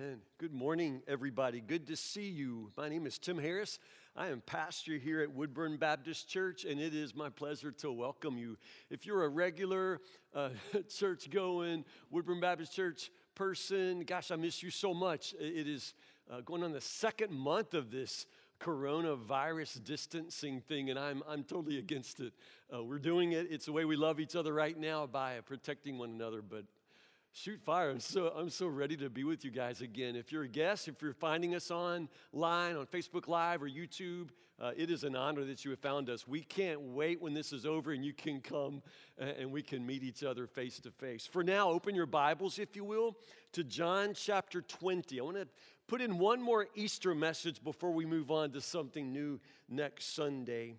Amen. Good morning, everybody. Good to see you. My name is Tim Harris. I am pastor here at Woodburn Baptist Church, and it is my pleasure to welcome you. If you're a regular uh, church going Woodburn Baptist Church person, gosh, I miss you so much. It is uh, going on the second month of this coronavirus distancing thing, and I'm, I'm totally against it. Uh, we're doing it, it's the way we love each other right now by protecting one another, but Shoot fire. I'm so, I'm so ready to be with you guys again. If you're a guest, if you're finding us online on Facebook Live or YouTube, uh, it is an honor that you have found us. We can't wait when this is over and you can come uh, and we can meet each other face to face. For now, open your Bibles, if you will, to John chapter 20. I want to put in one more Easter message before we move on to something new next Sunday.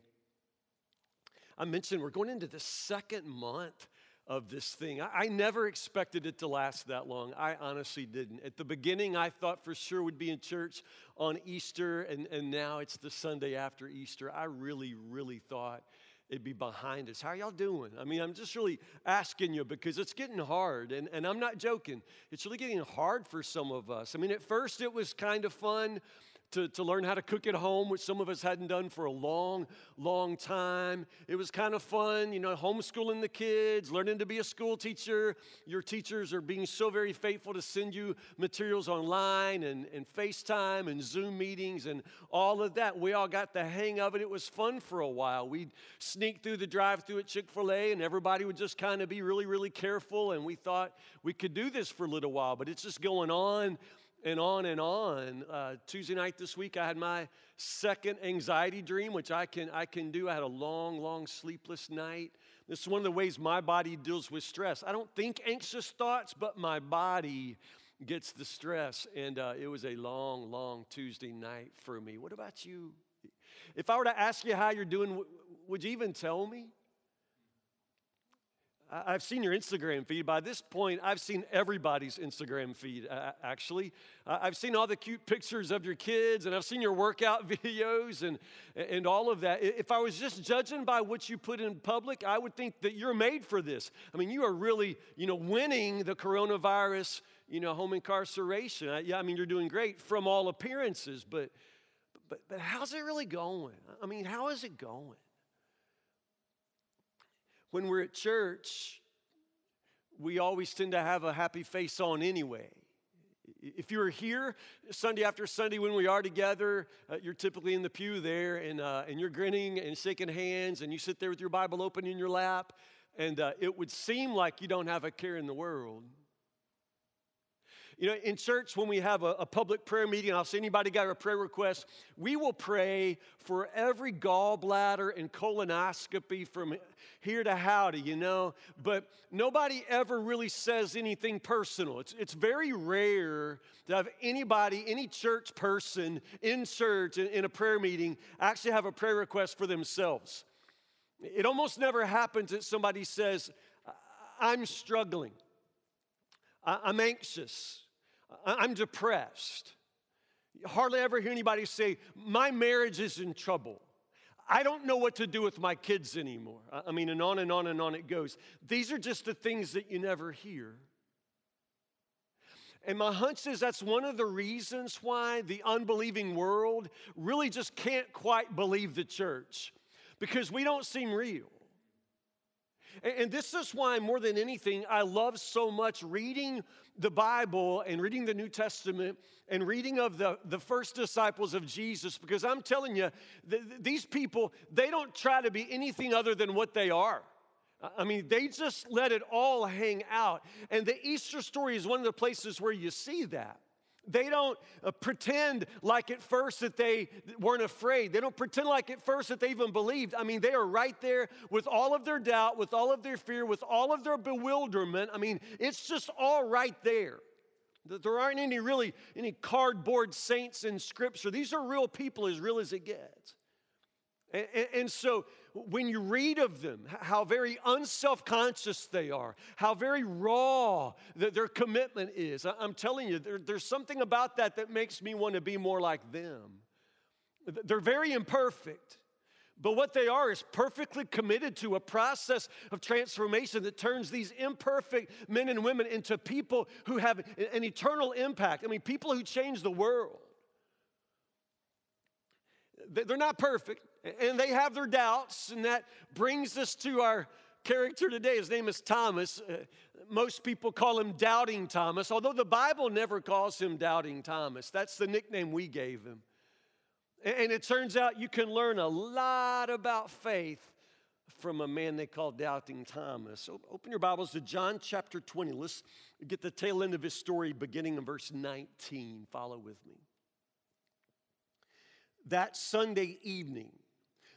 I mentioned we're going into the second month of this thing. I, never expected it to last that long. I honestly didn't. At the beginning, I thought for sure we'd be in church on Easter, and, and now it's the Sunday after Easter. I really, really thought it'd be behind us. How y'all doing? I mean, I'm just really asking you because it's getting hard, and, and I'm not joking. It's really getting hard for some of us. I mean, at first it was kind of fun to, to learn how to cook at home, which some of us hadn't done for a long, long time. It was kind of fun, you know, homeschooling the kids, learning to be a school teacher. Your teachers are being so very faithful to send you materials online and, and FaceTime and Zoom meetings and all of that. We all got the hang of it. It was fun for a while. We'd sneak through the drive through at Chick fil A, and everybody would just kind of be really, really careful. And we thought we could do this for a little while, but it's just going on and on and on. Uh, Tuesday night this week, I had my second anxiety dream, which I can, I can do. I had a long, long sleepless night. This is one of the ways my body deals with stress. I don't think anxious thoughts, but my body gets the stress. And uh, it was a long, long Tuesday night for me. What about you? If I were to ask you how you're doing, would you even tell me? I've seen your Instagram feed. By this point, I've seen everybody's Instagram feed, uh, actually. Uh, I've seen all the cute pictures of your kids, and I've seen your workout videos and, and all of that. If I was just judging by what you put in public, I would think that you're made for this. I mean, you are really, you know, winning the coronavirus, you know, home incarceration. I, yeah, I mean, you're doing great from all appearances, but, but, but how's it really going? I mean, how is it going? When we're at church, we always tend to have a happy face on anyway. If you're here Sunday after Sunday when we are together, uh, you're typically in the pew there and, uh, and you're grinning and shaking hands and you sit there with your Bible open in your lap, and uh, it would seem like you don't have a care in the world. You know, in church, when we have a, a, public prayer meeting, I'll say anybody got a prayer request, we will pray for every gallbladder and colonoscopy from here to howdy, you know. But nobody ever really says anything personal. It's, it's very rare to have anybody, any church person in church in, in a prayer meeting actually have a prayer request for themselves. It almost never happens that somebody says, I'm struggling. I'm anxious. I'm depressed. You hardly ever hear anybody say, My marriage is in trouble. I don't know what to do with my kids anymore. I mean, and on and on and on it goes. These are just the things that you never hear. And my hunch is that's one of the reasons why the unbelieving world really just can't quite believe the church because we don't seem real. And this is why, more than anything, I love so much reading the Bible and reading the New Testament and reading of the, the first disciples of Jesus, because I'm telling you, th- these people, they don't try to be anything other than what they are. I mean, they just let it all hang out. And the Easter story is one of the places where you see that. They don't uh, pretend like at first that they weren't afraid. They don't pretend like at first that they even believed. I mean, they are right there with all of their doubt, with all of their fear, with all of their bewilderment. I mean, it's just all right there. There aren't any really any cardboard saints in Scripture. These are real people, as real as it gets. And, and, so when you read of them, how very unself conscious they are, how very raw that their commitment is, I'm telling you, there, there's something about that that makes me want to be more like them. They're very imperfect, But what they are is perfectly committed to a process of transformation that turns these imperfect men and women into people who have an eternal impact. I mean, people who change the world. They're not perfect, and they have their doubts, and that brings us to our character today. His name is Thomas. Uh, most people call him Doubting Thomas, although the Bible never calls him Doubting Thomas. That's the nickname we gave him. And it turns out you can learn a lot about faith from a man they call Doubting Thomas. Open your Bibles to John chapter 20. Let's get the tail end of his story beginning in verse 19. Follow with me. That Sunday evening,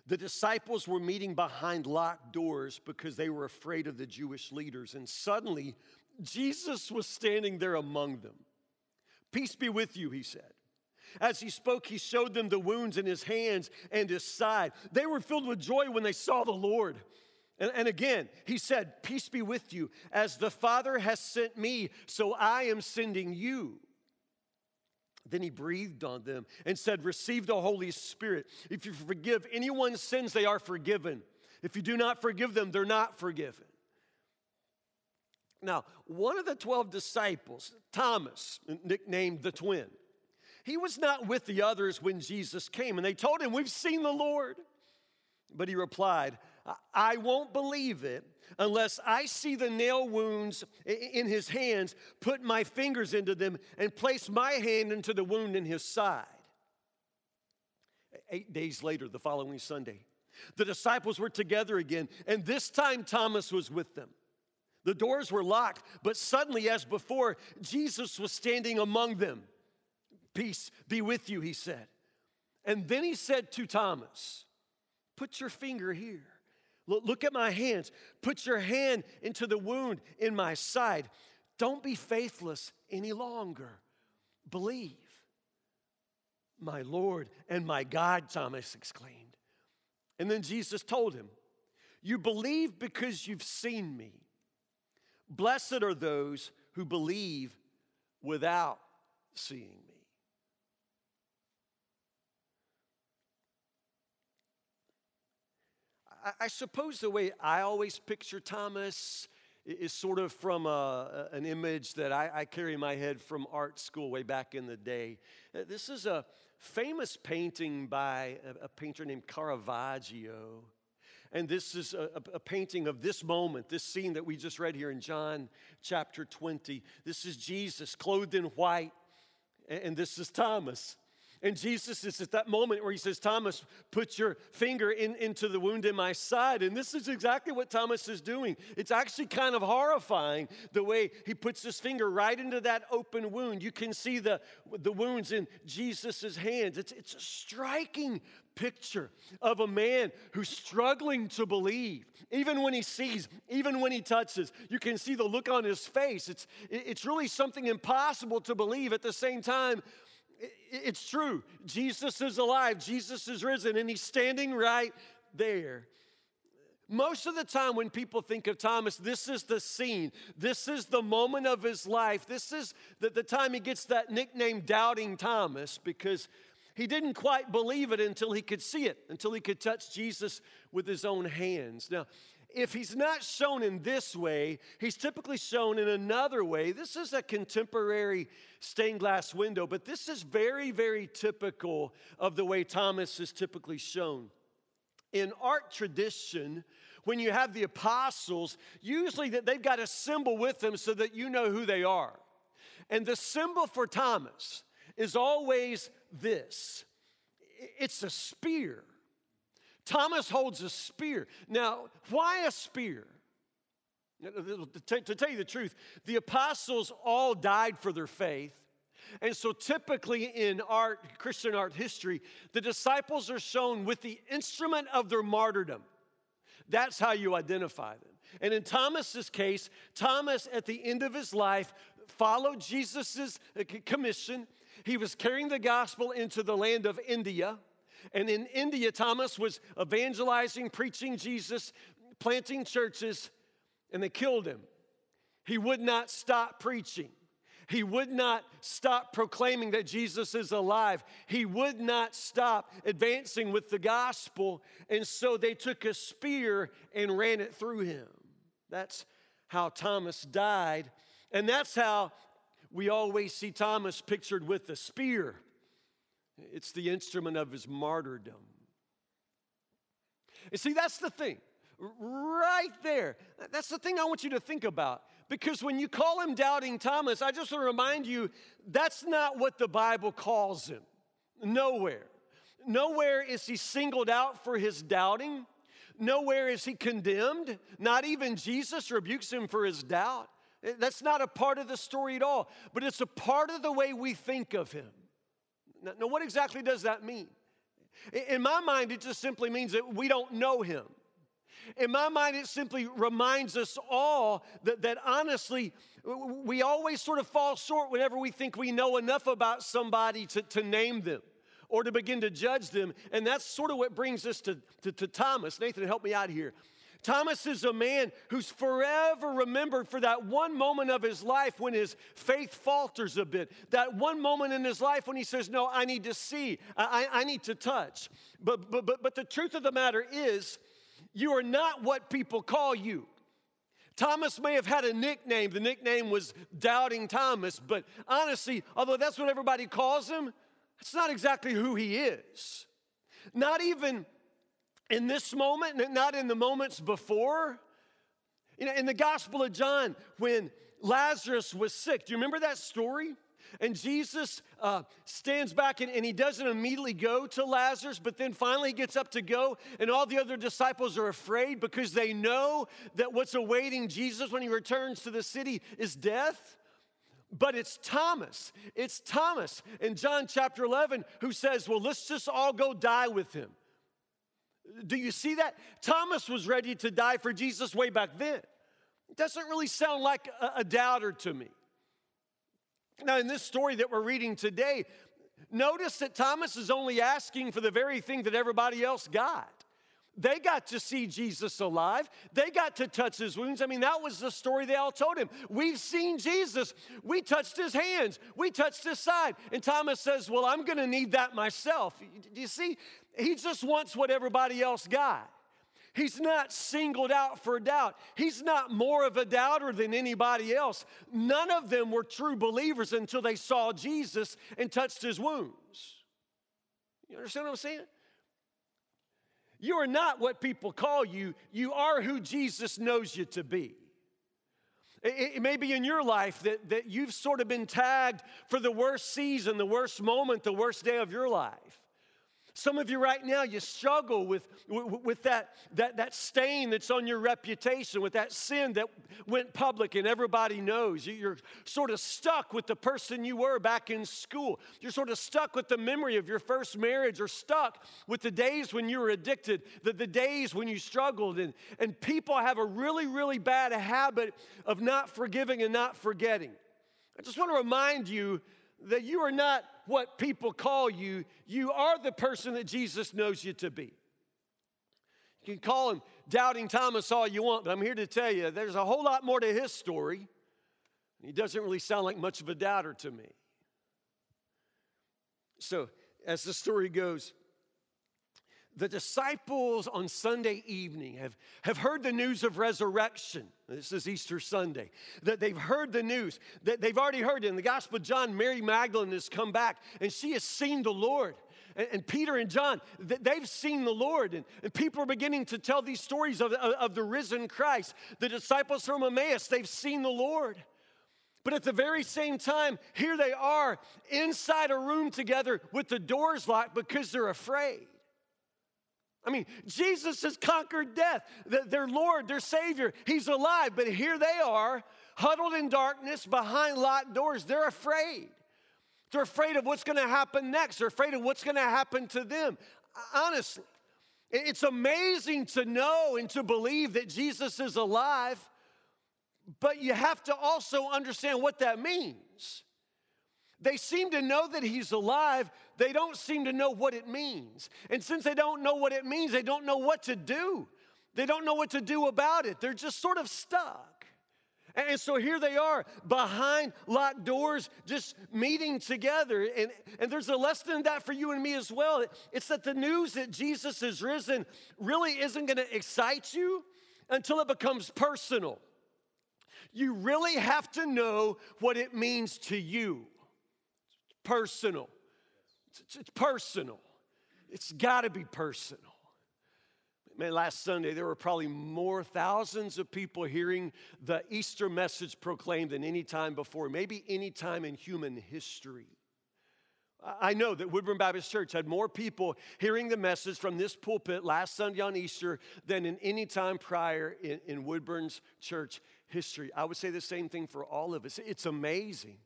the disciples were meeting behind locked doors because they were afraid of the Jewish leaders. And suddenly, Jesus was standing there among them. Peace be with you, he said. As he spoke, he showed them the wounds in his hands and his side. They were filled with joy when they saw the Lord. And, and, again, he said, Peace be with you. As the Father has sent me, so I am sending you. Then he breathed on them and said, Receive the Holy Spirit. If you forgive anyone's sins, they are forgiven. If you do not forgive them, they're not forgiven. Now, one of the 12 disciples, Thomas, nicknamed the twin, he was not with the others when Jesus came, and they told him, We've seen the Lord. But he replied, I won't believe it unless I see the nail wounds in his hands, put my fingers into them, and place my hand into the wound in his side. Eight days later, the following Sunday, the disciples were together again, and this time Thomas was with them. The doors were locked, but suddenly, as before, Jesus was standing among them. Peace be with you, he said. And then he said to Thomas, Put your finger here. Look at my hands. Put your hand into the wound in my side. Don't be faithless any longer. Believe. My Lord and my God, Thomas exclaimed. And then Jesus told him, You believe because you've seen me. Blessed are those who believe without seeing me. I, suppose the way I always picture Thomas is sort of from a, an image that I, I, carry in my head from art school way back in the day. Uh, this is a famous painting by a, a painter named Caravaggio. And this is a, a, painting of this moment, this scene that we just read here in John chapter 20. This is Jesus clothed in white, and this is Thomas. And Jesus is at that moment where he says, Thomas, put your finger in, into the wound in my side. And this is exactly what Thomas is doing. It's actually kind of horrifying the way he puts his finger right into that open wound. You can see the, the wounds in Jesus' hands. It's, it's a striking picture of a man who's struggling to believe. Even when he sees, even when he touches, you can see the look on his face. It's, it's really something impossible to believe. At the same time, it's true. Jesus is alive, Jesus is risen, and he's standing right there. Most of the time, when people think of Thomas, this is the scene. This is the moment of his life. This is the, the time he gets that nickname, Doubting Thomas, because he didn't quite believe it until he could see it, until he could touch Jesus with his own hands. Now, if he's not shown in this way, he's typically shown in another way. This is a contemporary stained glass window, but this is very, very typical of the way Thomas is typically shown. In art tradition, when you have the apostles, usually that they've got a symbol with them so that you know who they are. And the symbol for Thomas is always this it's a spear. Thomas holds a spear. Now, why a spear? To tell you the truth, the apostles all died for their faith. And so typically in art, Christian art history, the disciples are shown with the instrument of their martyrdom. That's how you identify them. And in Thomas's case, Thomas at the end of his life followed Jesus' uh, commission. He was carrying the gospel into the land of India. And in India, Thomas was evangelizing, preaching Jesus, planting churches, and they killed him. He would not stop preaching. He would not stop proclaiming that Jesus is alive. He would not stop advancing with the gospel. And so they took a spear and ran it through him. That's how Thomas died. And that's how we always see Thomas pictured with a spear. It's the instrument of his martyrdom. And see, that's the thing, right there. That's the thing I want you to think about. Because when you call him Doubting Thomas, I just want to remind you that's not what the Bible calls him. Nowhere. Nowhere is he singled out for his doubting. Nowhere is he condemned. Not even Jesus rebukes him for his doubt. That's not a part of the story at all, but it's a part of the way we think of him. Now, what exactly does that mean? In my mind, it just simply means that we don't know him. In my mind, it simply reminds us all that, that honestly, we always sort of fall short whenever we think we know enough about somebody to, to name them or to begin to judge them. And that's sort of what brings us to, to, to Thomas. Nathan, help me out here. Thomas is a man who's forever remembered for that one moment of his life when his faith falters a bit. That one moment in his life when he says, No, I need to see, I, I need to touch. But, but, but, but the truth of the matter is, you are not what people call you. Thomas may have had a nickname. The nickname was Doubting Thomas, but honestly, although that's what everybody calls him, that's not exactly who he is. Not even in this moment, not in the moments before. You know, in the Gospel of John, when Lazarus was sick, do you remember that story? And Jesus uh, stands back and, and, he doesn't immediately go to Lazarus, but then finally he gets up to go, and all the other disciples are afraid because they know that what's awaiting Jesus when he returns to the city is death. But it's Thomas, it's Thomas in John chapter 11 who says, Well, let's just all go die with him. Do you see that? Thomas was ready to die for Jesus way back then. It doesn't really sound like a, a doubter to me. Now, in this story that we're reading today, notice that Thomas is only asking for the very thing that everybody else got. They got to see Jesus alive. They got to touch his wounds. I mean, that was the story they all told him. We've seen Jesus. We touched his hands. We touched his side. And Thomas says, Well, I'm going to need that myself. Do you see? He just wants what everybody else got. He's not singled out for doubt. He's not more of a doubter than anybody else. None of them were true believers until they saw Jesus and touched his wounds. You understand what I'm saying? You are not what people call you, you are who Jesus knows you to be. It, it, may be in your life that, that you've sort of been tagged for the worst season, the worst moment, the worst day of your life. Some of you right now, you struggle with, with, that, that, that stain that's on your reputation, with that sin that went public and everybody knows. You're sort of stuck with the person you were back in school. You're sort of stuck with the memory of your first marriage, or stuck with the days when you were addicted, the, the days when you struggled. And, and people have a really, really bad habit of not forgiving and not forgetting. I just want to remind you that you are not what people call you, you are the person that Jesus knows you to be. You can call him Doubting Thomas all you want, but I'm here to tell you there's a whole lot more to his story. He doesn't really sound like much of a doubter to me. So, as the story goes, the disciples on Sunday evening have, have heard the news of resurrection. This is Easter Sunday. That they've heard the news. That they've already heard it. In the Gospel of John, Mary Magdalene has come back and she has seen the Lord. And, Peter and John, they've seen the Lord. And, and people are beginning to tell these stories of, of, of the risen Christ. The disciples from Emmaus, they've seen the Lord. But at the very same time, here they are inside a room together with the doors locked because they're afraid. I mean, Jesus has conquered death. Their Lord, their Savior, He's alive. But here they are, huddled in darkness behind locked doors. They're afraid. They're afraid of what's going to happen next. They're afraid of what's going to happen to them. Honestly, it's amazing to know and to believe that Jesus is alive, but you have to also understand what that means. They seem to know that he's alive, they don't seem to know what it means. And since they don't know what it means, they don't know what to do. They don't know what to do about it. They're just sort of stuck. And so here they are behind locked doors, just meeting together. And, and there's a lesson in that for you and me as well. It's that the news that Jesus is risen really isn't going to excite you until it becomes personal. You really have to know what it means to you. Personal. It's, it's personal. It's got to be personal. Man, last Sunday there were probably more thousands of people hearing the Easter message proclaimed than any time before, maybe any time in human history. I know that Woodburn Baptist Church had more people hearing the message from this pulpit last Sunday on Easter than in any time prior in, in Woodburn's church history. I would say the same thing for all of us. It's amazing.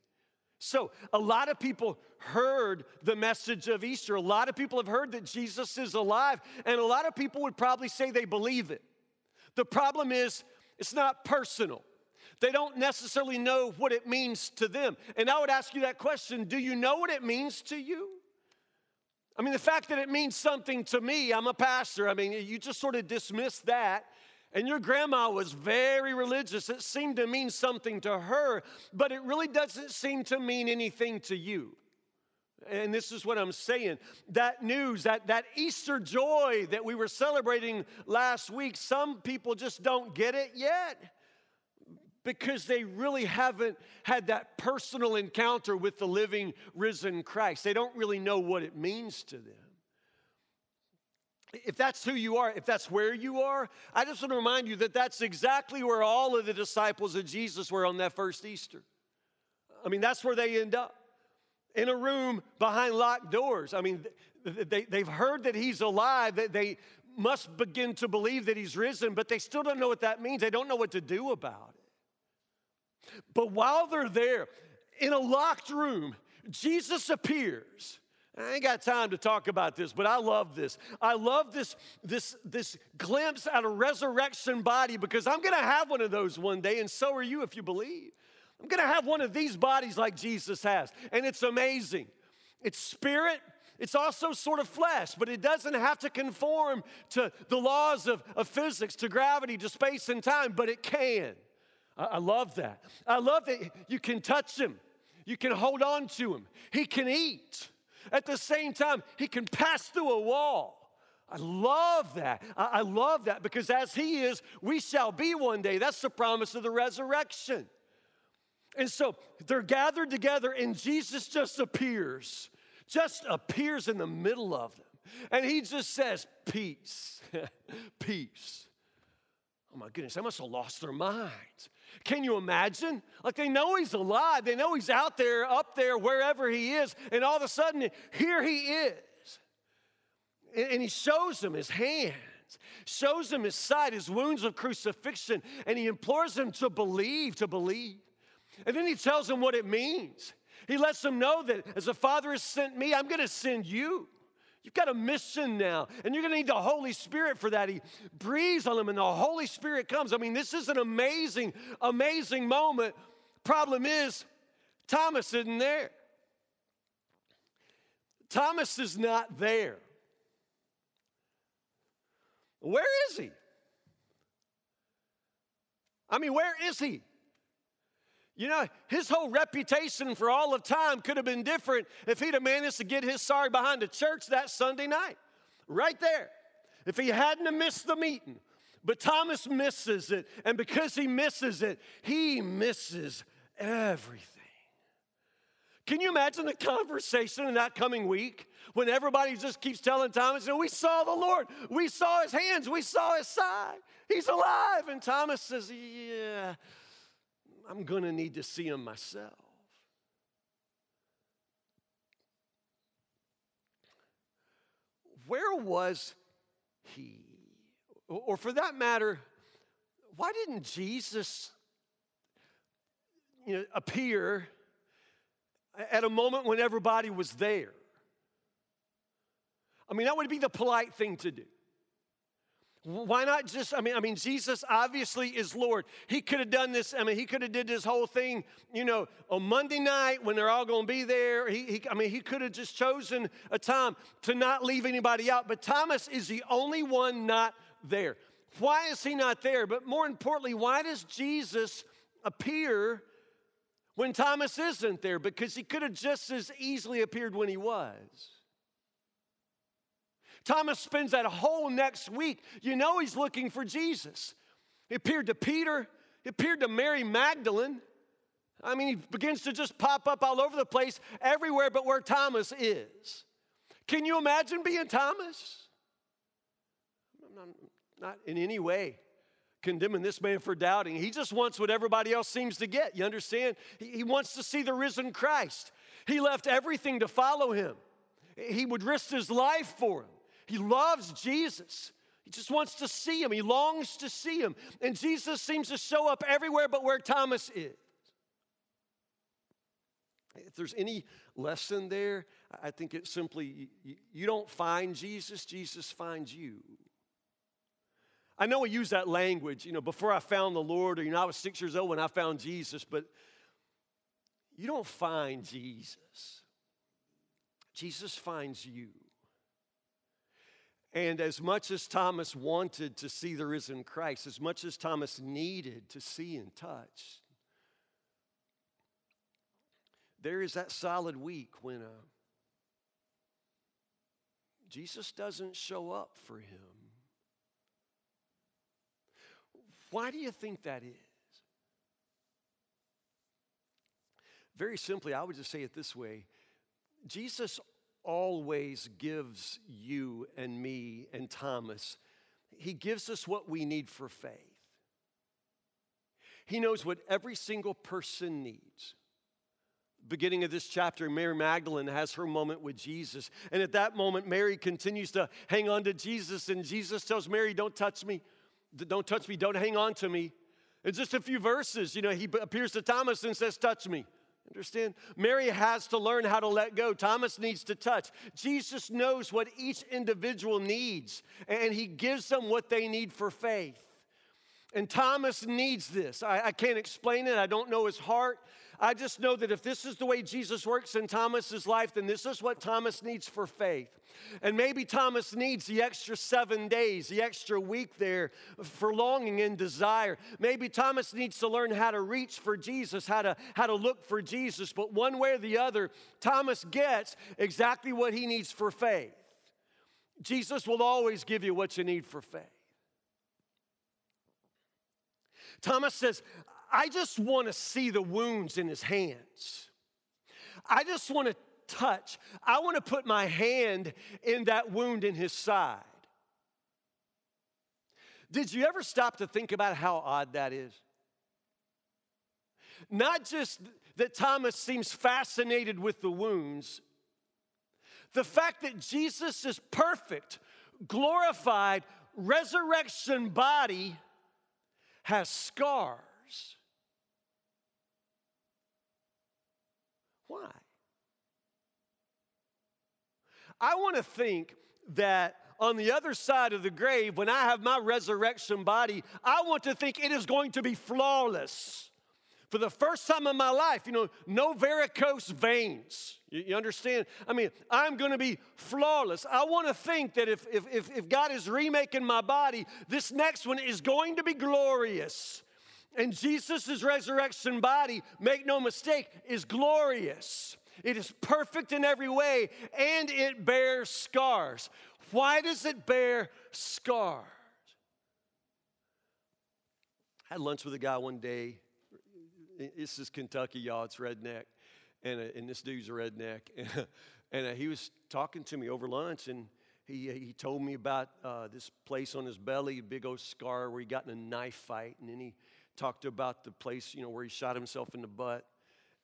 So, a lot of people heard the message of Easter. A lot of people have heard that Jesus is alive, and a lot of people would probably say they believe it. The problem is, it's not personal. They don't necessarily know what it means to them. And I would ask you that question Do you know what it means to you? I mean, the fact that it means something to me, I'm a pastor, I mean, you just sort of dismiss that and your grandma was very religious. It seemed to mean something to her, but it really doesn't seem to mean anything to you. And this is what I'm saying. That news, that, that Easter joy that we were celebrating last week, some people just don't get it yet because they really haven't had that personal encounter with the living, risen Christ. They don't really know what it means to them if that's who you are, if that's where you are, I just want to remind you that that's exactly where all of the disciples of Jesus were on that first Easter. I mean, that's where they end up in a room behind locked doors. I mean, they, they've heard that he's alive, that they must begin to believe that he's risen, but they still don't know what that means. They don't know what to do about it. But while they're there in a locked room, Jesus appears I ain't got time to talk about this, but I love this. I love this, this, this glimpse at a resurrection body because I'm gonna have one of those one day, and so are you if you believe. I'm gonna have one of these bodies like Jesus has, and it's amazing. It's spirit, it's also sort of flesh, but it doesn't have to conform to the laws of, of physics, to gravity, to space and time, but it can. I, I love that. I love that you can touch him, you can hold on to him, he can eat. At the same time, he can pass through a wall. I love that. I love that because as he is, we shall be one day. That's the promise of the resurrection. And so they're gathered together, and Jesus just appears, just appears in the middle of them. And he just says, Peace, peace. Oh my goodness, they must have lost their minds. Can you imagine? Like they know he's alive, they know he's out there, up there, wherever he is, and all of a sudden, here he is. And he shows them his hands, shows them his side, his wounds of crucifixion, and he implores them to believe, to believe. And then he tells them what it means. He lets them know that as the Father has sent me, I'm gonna send you. You've got a mission now, and you're going to need the Holy Spirit for that. He breathes on them, and the Holy Spirit comes. I mean, this is an amazing, amazing moment. Problem is, Thomas isn't there. Thomas is not there. Where is he? I mean, where is he? You know, his whole reputation for all of time could have been different if he'd have managed to get his sorry behind the church that Sunday night. Right there. If he hadn't missed the meeting. But Thomas misses it. And because he misses it, he misses everything. Can you imagine the conversation in that coming week when everybody just keeps telling Thomas, We saw the Lord, we saw his hands, we saw his side, he's alive. And Thomas says, Yeah, I'm going to need to see him myself. Where was he? Or for that matter, why didn't Jesus you know, appear at a moment when everybody was there? I mean, that would be the polite thing to do. Why not just, I mean, I mean, Jesus obviously is Lord. He could have done this, I mean, he could have did this whole thing, you know, on Monday night when they're all gonna be there. He, he I mean, he could have just chosen a time to not leave anybody out. But Thomas is the only one not there. Why is he not there? But more importantly, why does Jesus appear when Thomas isn't there because he could have just as easily appeared when he was. Thomas spends that whole next week, you know, he's looking for Jesus. He appeared to Peter, he appeared to Mary Magdalene. I mean, he begins to just pop up all over the place, everywhere but where Thomas is. Can you imagine being Thomas? Not, not in any way condemning this man for doubting. He just wants what everybody else seems to get. You understand? He wants to see the risen Christ. He left everything to follow him, he would risk his life for him. He loves Jesus. He just wants to see him. He longs to see him. And Jesus seems to show up everywhere but where Thomas is. If there's any lesson there, I think it's simply you don't find Jesus, Jesus finds you. I know we use that language, you know, before I found the Lord, or, you know, I was six years old when I found Jesus, but you don't find Jesus. Jesus finds you. And as much as Thomas wanted to see the risen Christ, as much as Thomas needed to see and touch, there is that solid week when uh, Jesus doesn't show up for him. Why do you think that is? Very simply, I would just say it this way Jesus always gives you and me and Thomas, he gives us what we need for faith. He knows what every single person needs. Beginning of this chapter, Mary Magdalene has her moment with Jesus. And at that moment, Mary continues to hang on to Jesus. And Jesus tells Mary, Don't touch me. Don't touch me. Don't hang on to me. In just a few verses, you know, he appears to Thomas and says, Touch me. Understand? Mary has to learn how to let go. Thomas needs to touch. Jesus knows what each individual needs, and he gives them what they need for faith. And Thomas needs this. I, I can't explain it, I don't know his heart. I just know that if this is the way Jesus works in Thomas's life, then this is what Thomas needs for faith. And maybe Thomas needs the extra seven days, the extra week there for longing and desire. Maybe Thomas needs to learn how to reach for Jesus, how to, how to look for Jesus. But one way or the other, Thomas gets exactly what he needs for faith. Jesus will always give you what you need for faith. Thomas says, I just want to see the wounds in his hands. I just want to touch. I want to put my hand in that wound in his side. Did you ever stop to think about how odd that is? Not just that Thomas seems fascinated with the wounds, the fact that Jesus is perfect, glorified, resurrection body has scars. Why? I want to think that on the other side of the grave, when I have my resurrection body, I want to think it is going to be flawless. For the first time in my life, you know, no varicose veins. You, you understand? I mean, I'm going to be flawless. I want to think that if, if, if, if God is remaking my body, this next one is going to be glorious. And Jesus' resurrection body, make no mistake, is glorious. It is perfect in every way, and it bears scars. Why does it bear scars? I had lunch with a guy one day. This is Kentucky, y'all. It's redneck. And, uh, and this dude's a redneck. And, uh, he was talking to me over lunch, and he, he told me about uh, this place on his belly, a big old scar where he got in a knife fight. And then he talked about the place, you know, where he shot himself in the butt.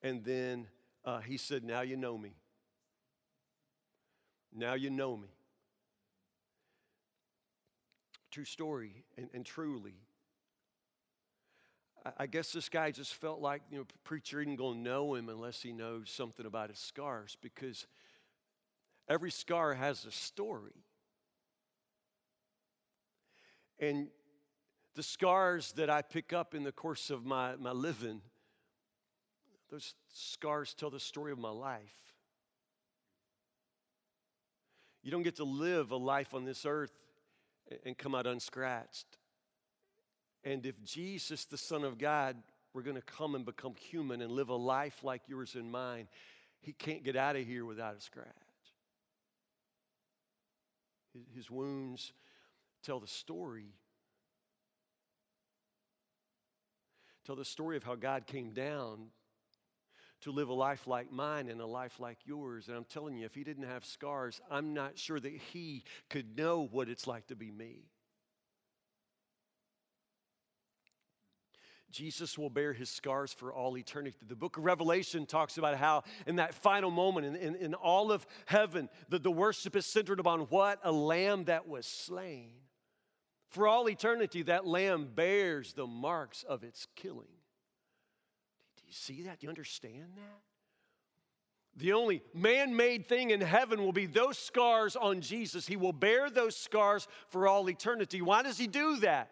And then uh, he said, Now you know me. Now you know me. True story, and, and truly. I, guess this guy just felt like, you know, preacher isn't going to know him unless he knows something about his scars because every scar has a story. And the scars that I pick up in the course of my, my living, those scars tell the story of my life. You don't get to live a life on this earth and come out unscratched. And if Jesus, the Son of God, we're going to come and become human and live a life like yours and mine, he can't get out of here without a scratch. His wounds tell the story. Tell the story of how God came down to live a life like mine and a life like yours. And I'm telling you, if he didn't have scars, I'm not sure that he could know what it's like to be me. Jesus will bear his scars for all eternity. The book of Revelation talks about how, in that final moment, in, in, in all of heaven, that the worship is centered upon what? A lamb that was slain. For all eternity, that lamb bears the marks of its killing. Do you see that? Do you understand that? The only man made thing in heaven will be those scars on Jesus. He will bear those scars for all eternity. Why does he do that?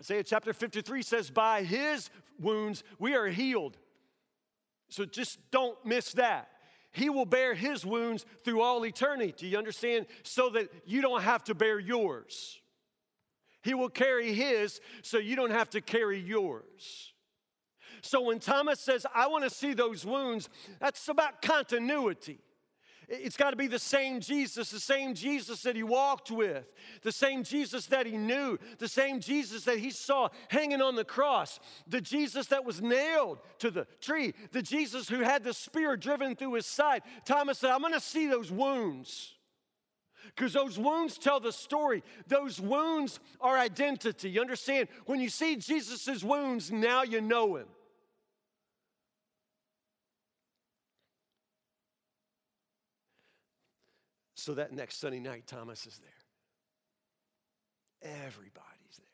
Isaiah chapter 53 says, By his wounds we are healed. So just don't miss that. He will bear his wounds through all eternity. Do you understand? So that you don't have to bear yours. He will carry his so you don't have to carry yours. So when Thomas says, I want to see those wounds, that's about continuity. It's got to be the same Jesus, the same Jesus that he walked with, the same Jesus that he knew, the same Jesus that he saw hanging on the cross, the Jesus that was nailed to the tree, the Jesus who had the spear driven through his side. Thomas said, I'm going to see those wounds. Because those wounds tell the story. Those wounds are identity. You understand? When you see Jesus' wounds, now you know him. So that next Sunday night, Thomas is there. Everybody's there.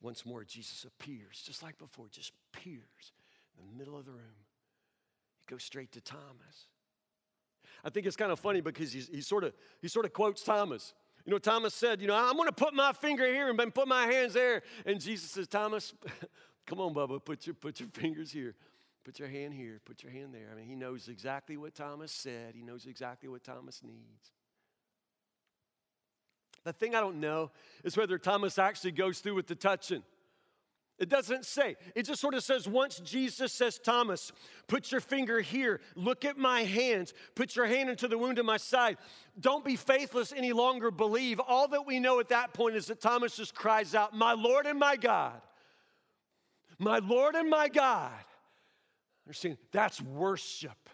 Once more, Jesus appears, just like before, just appears in the middle of the room. He goes straight to Thomas. I think it's kind of funny because he's, he, sort of, he sort of quotes Thomas. You know, Thomas said, You know, I'm going to put my finger here and put my hands there. And Jesus says, Thomas, come on, Bubba, put your, put your fingers here. Put your hand here, put your hand there. I mean, he knows exactly what Thomas said, he knows exactly what Thomas needs. The thing I don't know is whether Thomas actually goes through with the touching. It doesn't say. It just sort of says once Jesus says, Thomas, put your finger here, look at my hands, put your hand into the wound in my side. Don't be faithless any longer, believe. All that we know at that point is that Thomas just cries out, My Lord and my God. My Lord and my God. Understand? That's worship.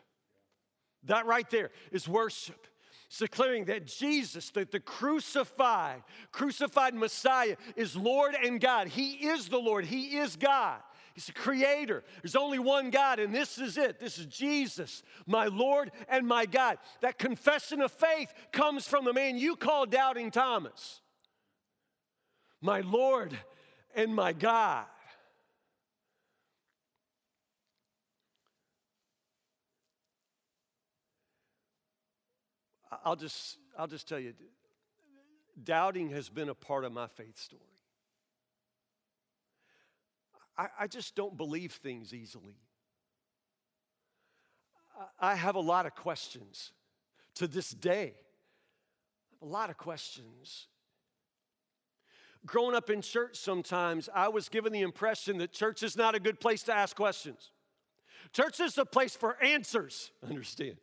That right there is worship. It's declaring that Jesus, that the crucified, crucified Messiah, is Lord and God. He is the Lord, He is God. He's the creator. There's only one God, and this is it. This is Jesus, my Lord and my God. That confession of faith comes from the man you call Doubting Thomas. My Lord and my God. I'll just, I'll just tell you, doubting has been a part of my faith story. I, I just don't believe things easily. I, I have a lot of questions to this day. A lot of questions. Growing up in church, sometimes I was given the impression that church is not a good place to ask questions. Church is a place for answers, understand?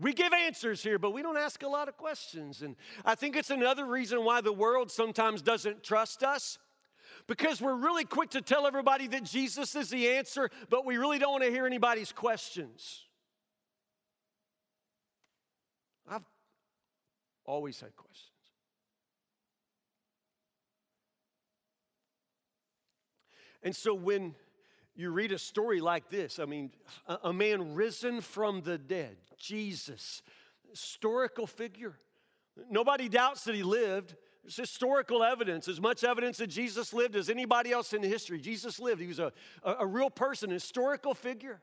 We give answers here, but we don't ask a lot of questions. And I think it's another reason why the world sometimes doesn't trust us because we're really quick to tell everybody that Jesus is the answer, but we really don't want to hear anybody's questions. I've always had questions. And so when you read a story like this, I mean, a, man risen from the dead, Jesus, historical figure. Nobody doubts that he lived. There's historical evidence, as much evidence that Jesus lived as anybody else in history. Jesus lived. He was a, a, a real person, historical figure.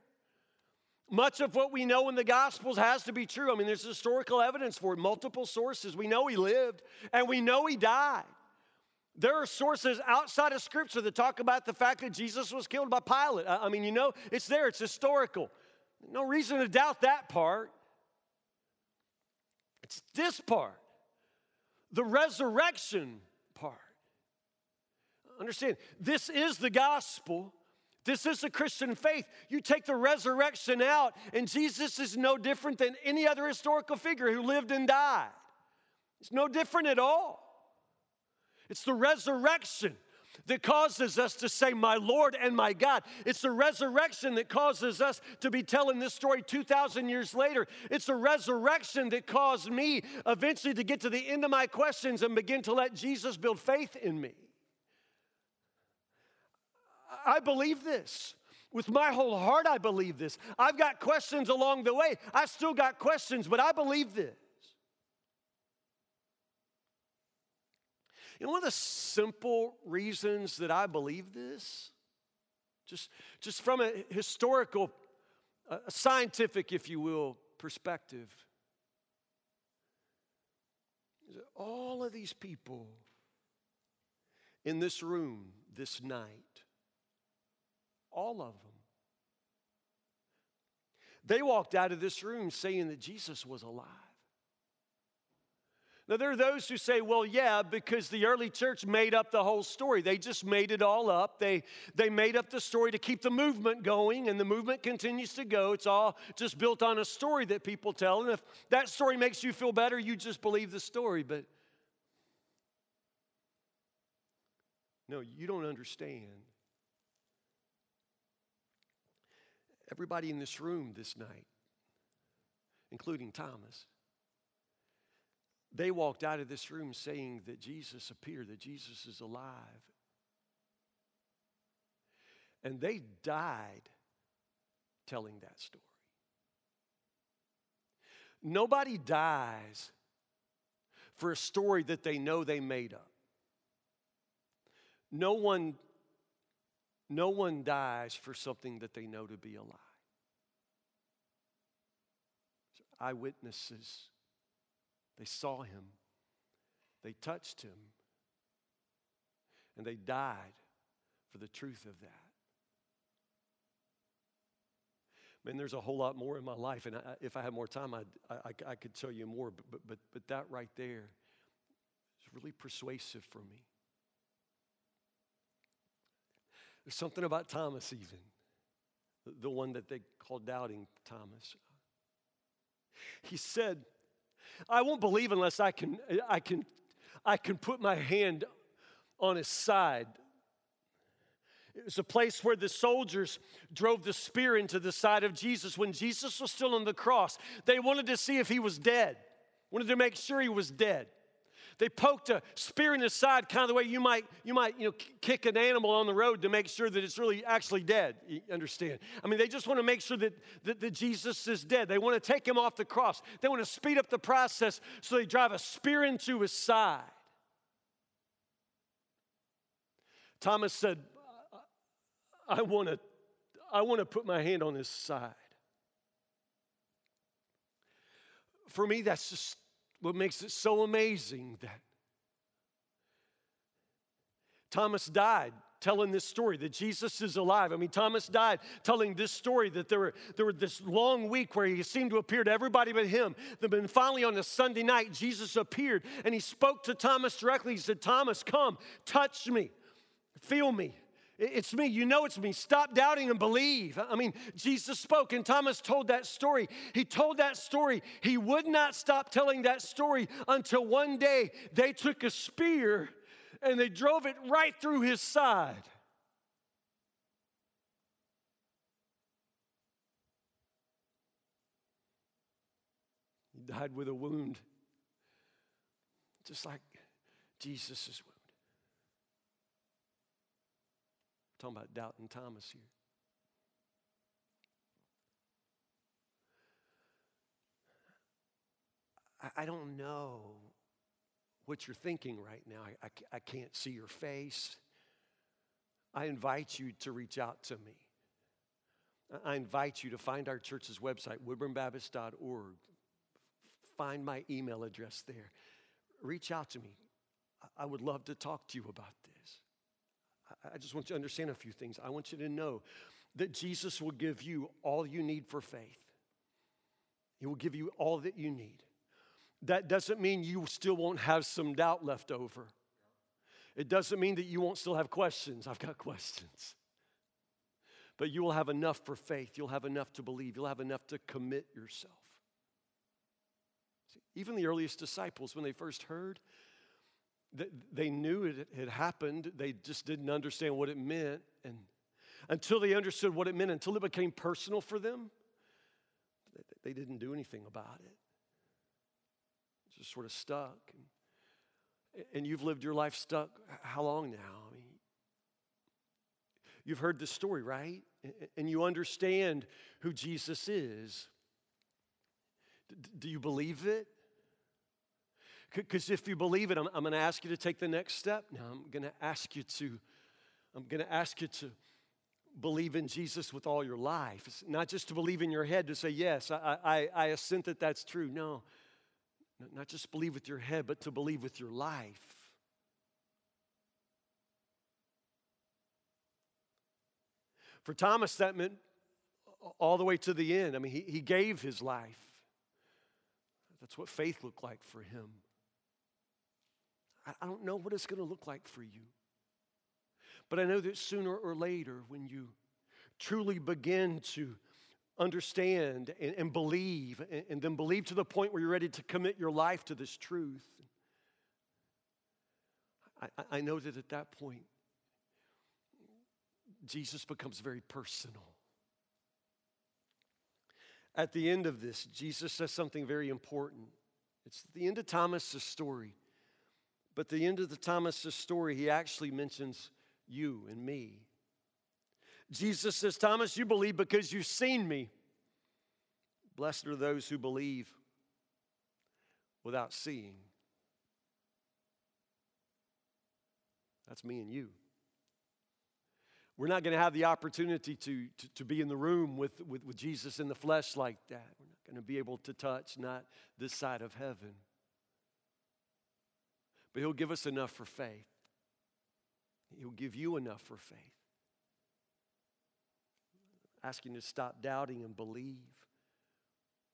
Much of what we know in the Gospels has to be true. I mean, there's historical evidence for it, multiple sources. We know he lived and we know he died. There are sources outside of Scripture that talk about the fact that Jesus was killed by Pilate. I mean, you know, it's there, it's historical. No reason to doubt that part. It's this part, the resurrection part. understand, this is the gospel. This is the Christian faith. You take the resurrection out, and Jesus is no different than any other historical figure who lived and died. It's no different at all. It's the resurrection that causes us to say, My Lord and my God. It's the resurrection that causes us to be telling this story 2,000 years later. It's the resurrection that caused me eventually to get to the end of my questions and begin to let Jesus build faith in me. I believe this. With my whole heart, I believe this. I've got questions along the way. I've still got questions, but I believe this. You know, one of the simple reasons that I believe this, just, just from a historical, a scientific, if you will, perspective, is that all of these people in this room this night all of them. They walked out of this room saying that Jesus was alive. Now, there are those who say, well, yeah, because the early church made up the whole story. They just made it all up. They, they made up the story to keep the movement going, and the movement continues to go. It's all just built on a story that people tell. And if that story makes you feel better, you just believe the story. But no, you don't understand. Everybody in this room this night, including Thomas, they walked out of this room saying that Jesus appeared, that Jesus is alive. And they died telling that story. Nobody dies for a story that they know they made up. No one no one dies for something that they know to be a lie. Eyewitnesses, they saw him, they touched him, and they died for the truth of that. Man, there's a whole lot more in my life, and I, if I had more time, I'd, I, I could tell you more, but, but, but, but that right there is really persuasive for me. There's something about Thomas, even, the one that they called doubting Thomas. He said, I won't believe unless I can, I can, I can put my hand on his side. It was a place where the soldiers drove the spear into the side of Jesus when Jesus was still on the cross. They wanted to see if he was dead, wanted to make sure he was dead. They poked a spear in his side, kind of the way you might, you might, you know, kick an animal on the road to make sure that it's really actually dead. You understand? I mean, they just want to make sure that, that, that Jesus is dead. They want to take him off the cross. They want to speed up the process, so they drive a spear into his side. Thomas said, I want to, I want to put my hand on his side. For me, that's just what makes it so amazing that Thomas died telling this story that Jesus is alive. I mean, Thomas died telling this story that there were, there were this long week where he seemed to appear to everybody but him. Then finally on a Sunday night, Jesus appeared and he spoke to Thomas directly. He said, Thomas, come, touch me, feel me. It's me. You know it's me. Stop doubting and believe. I mean, Jesus spoke, and Thomas told that story. He told that story. He would not stop telling that story until one day they took a spear and they drove it right through his side. He died with a wound, just like Jesus' wound. Talking about doubting Thomas here. I, don't know what you're thinking right now. I, I, I can't see your face. I invite you to reach out to me. I invite you to find our church's website, woodburnbaptist.org. Find my email address there. Reach out to me. I would love to talk to you about. I just want you to understand a few things. I want you to know that Jesus will give you all you need for faith, He will give you all that you need. That doesn't mean you still won't have some doubt left over. It doesn't mean that you won't still have questions. I've got questions. But you will have enough for faith. You'll have enough to believe. You'll have enough to commit yourself. See, even the earliest disciples, when they first heard, they knew it had happened. They just didn't understand what it meant. And until they understood what it meant, until it became personal for them, they didn't do anything about it. Just sort of stuck. And you've lived your life stuck how long now? I mean, you've heard the story, right? And you understand who Jesus is. Do you believe it? Because if you believe it, I'm, I'm going to ask you to take the next step. Now, I'm going to ask you to, I'm going to ask you to believe in Jesus with all your life. It's not just to believe in your head to say, yes, I, I, I assent that that's true. No, not just believe with your head, but to believe with your life. For Thomas, that meant all the way to the end. I mean, he, he gave his life. That's what faith looked like for him. I, don't know what it's going to look like for you. But I know that sooner or later, when you truly begin to understand and, and believe, and, and then believe to the point where you're ready to commit your life to this truth, I, I know that at that point, Jesus becomes very personal. At the end of this, Jesus says something very important. It's the end of Thomas's story. But the end of the Thomas's story, he actually mentions you and me. Jesus says, Thomas, you believe because you've seen me. Blessed are those who believe without seeing. That's me and you. We're not going to have the opportunity to, to, to, be in the room with, with, with Jesus in the flesh like that. We're not going to be able to touch, not this side of heaven. But He'll give us enough for faith. He'll give you enough for faith. Asking you to stop doubting and believe.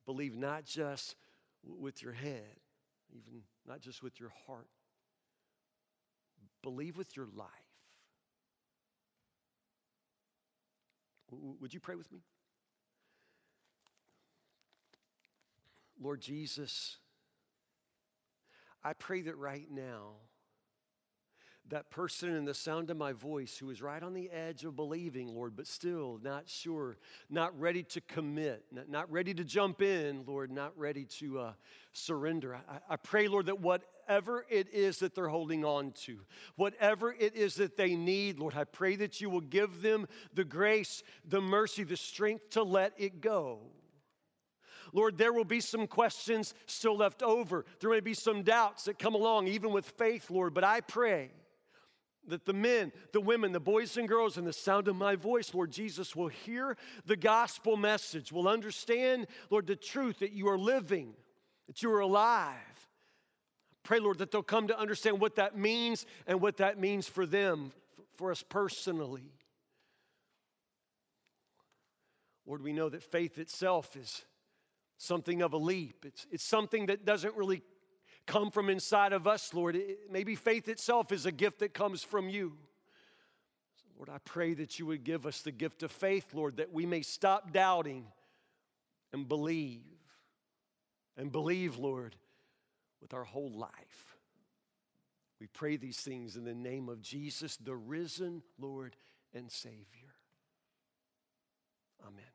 Believe not just with your head, even not just with your heart. Believe with your life. Would you pray with me? Lord Jesus, I pray that right now, that person in the sound of my voice who is right on the edge of believing, Lord, but still not sure, not ready to commit, not, ready to jump in, Lord, not ready to uh, surrender. I, I pray, Lord, that whatever it is that they're holding on to, whatever it is that they need, Lord, I pray that you will give them the grace, the mercy, the strength to let it go. Lord, there will be some questions still left over. There may be some doubts that come along, even with faith, Lord, but I pray that the men, the women, the boys and girls, and the sound of my voice, Lord Jesus, will hear the gospel message, will understand, Lord, the truth that you are living, that you are alive. Pray, Lord, that they'll come to understand what that means and what that means for them, for us personally. Lord, we know that faith itself is something of a leap. It's, it's something that doesn't really come from inside of us, Lord. maybe faith itself is a gift that comes from you. So Lord, I pray that you would give us the gift of faith, Lord, that we may stop doubting and believe. And believe, Lord, with our whole life. We pray these things in the name of Jesus, the risen Lord and Savior. Amen.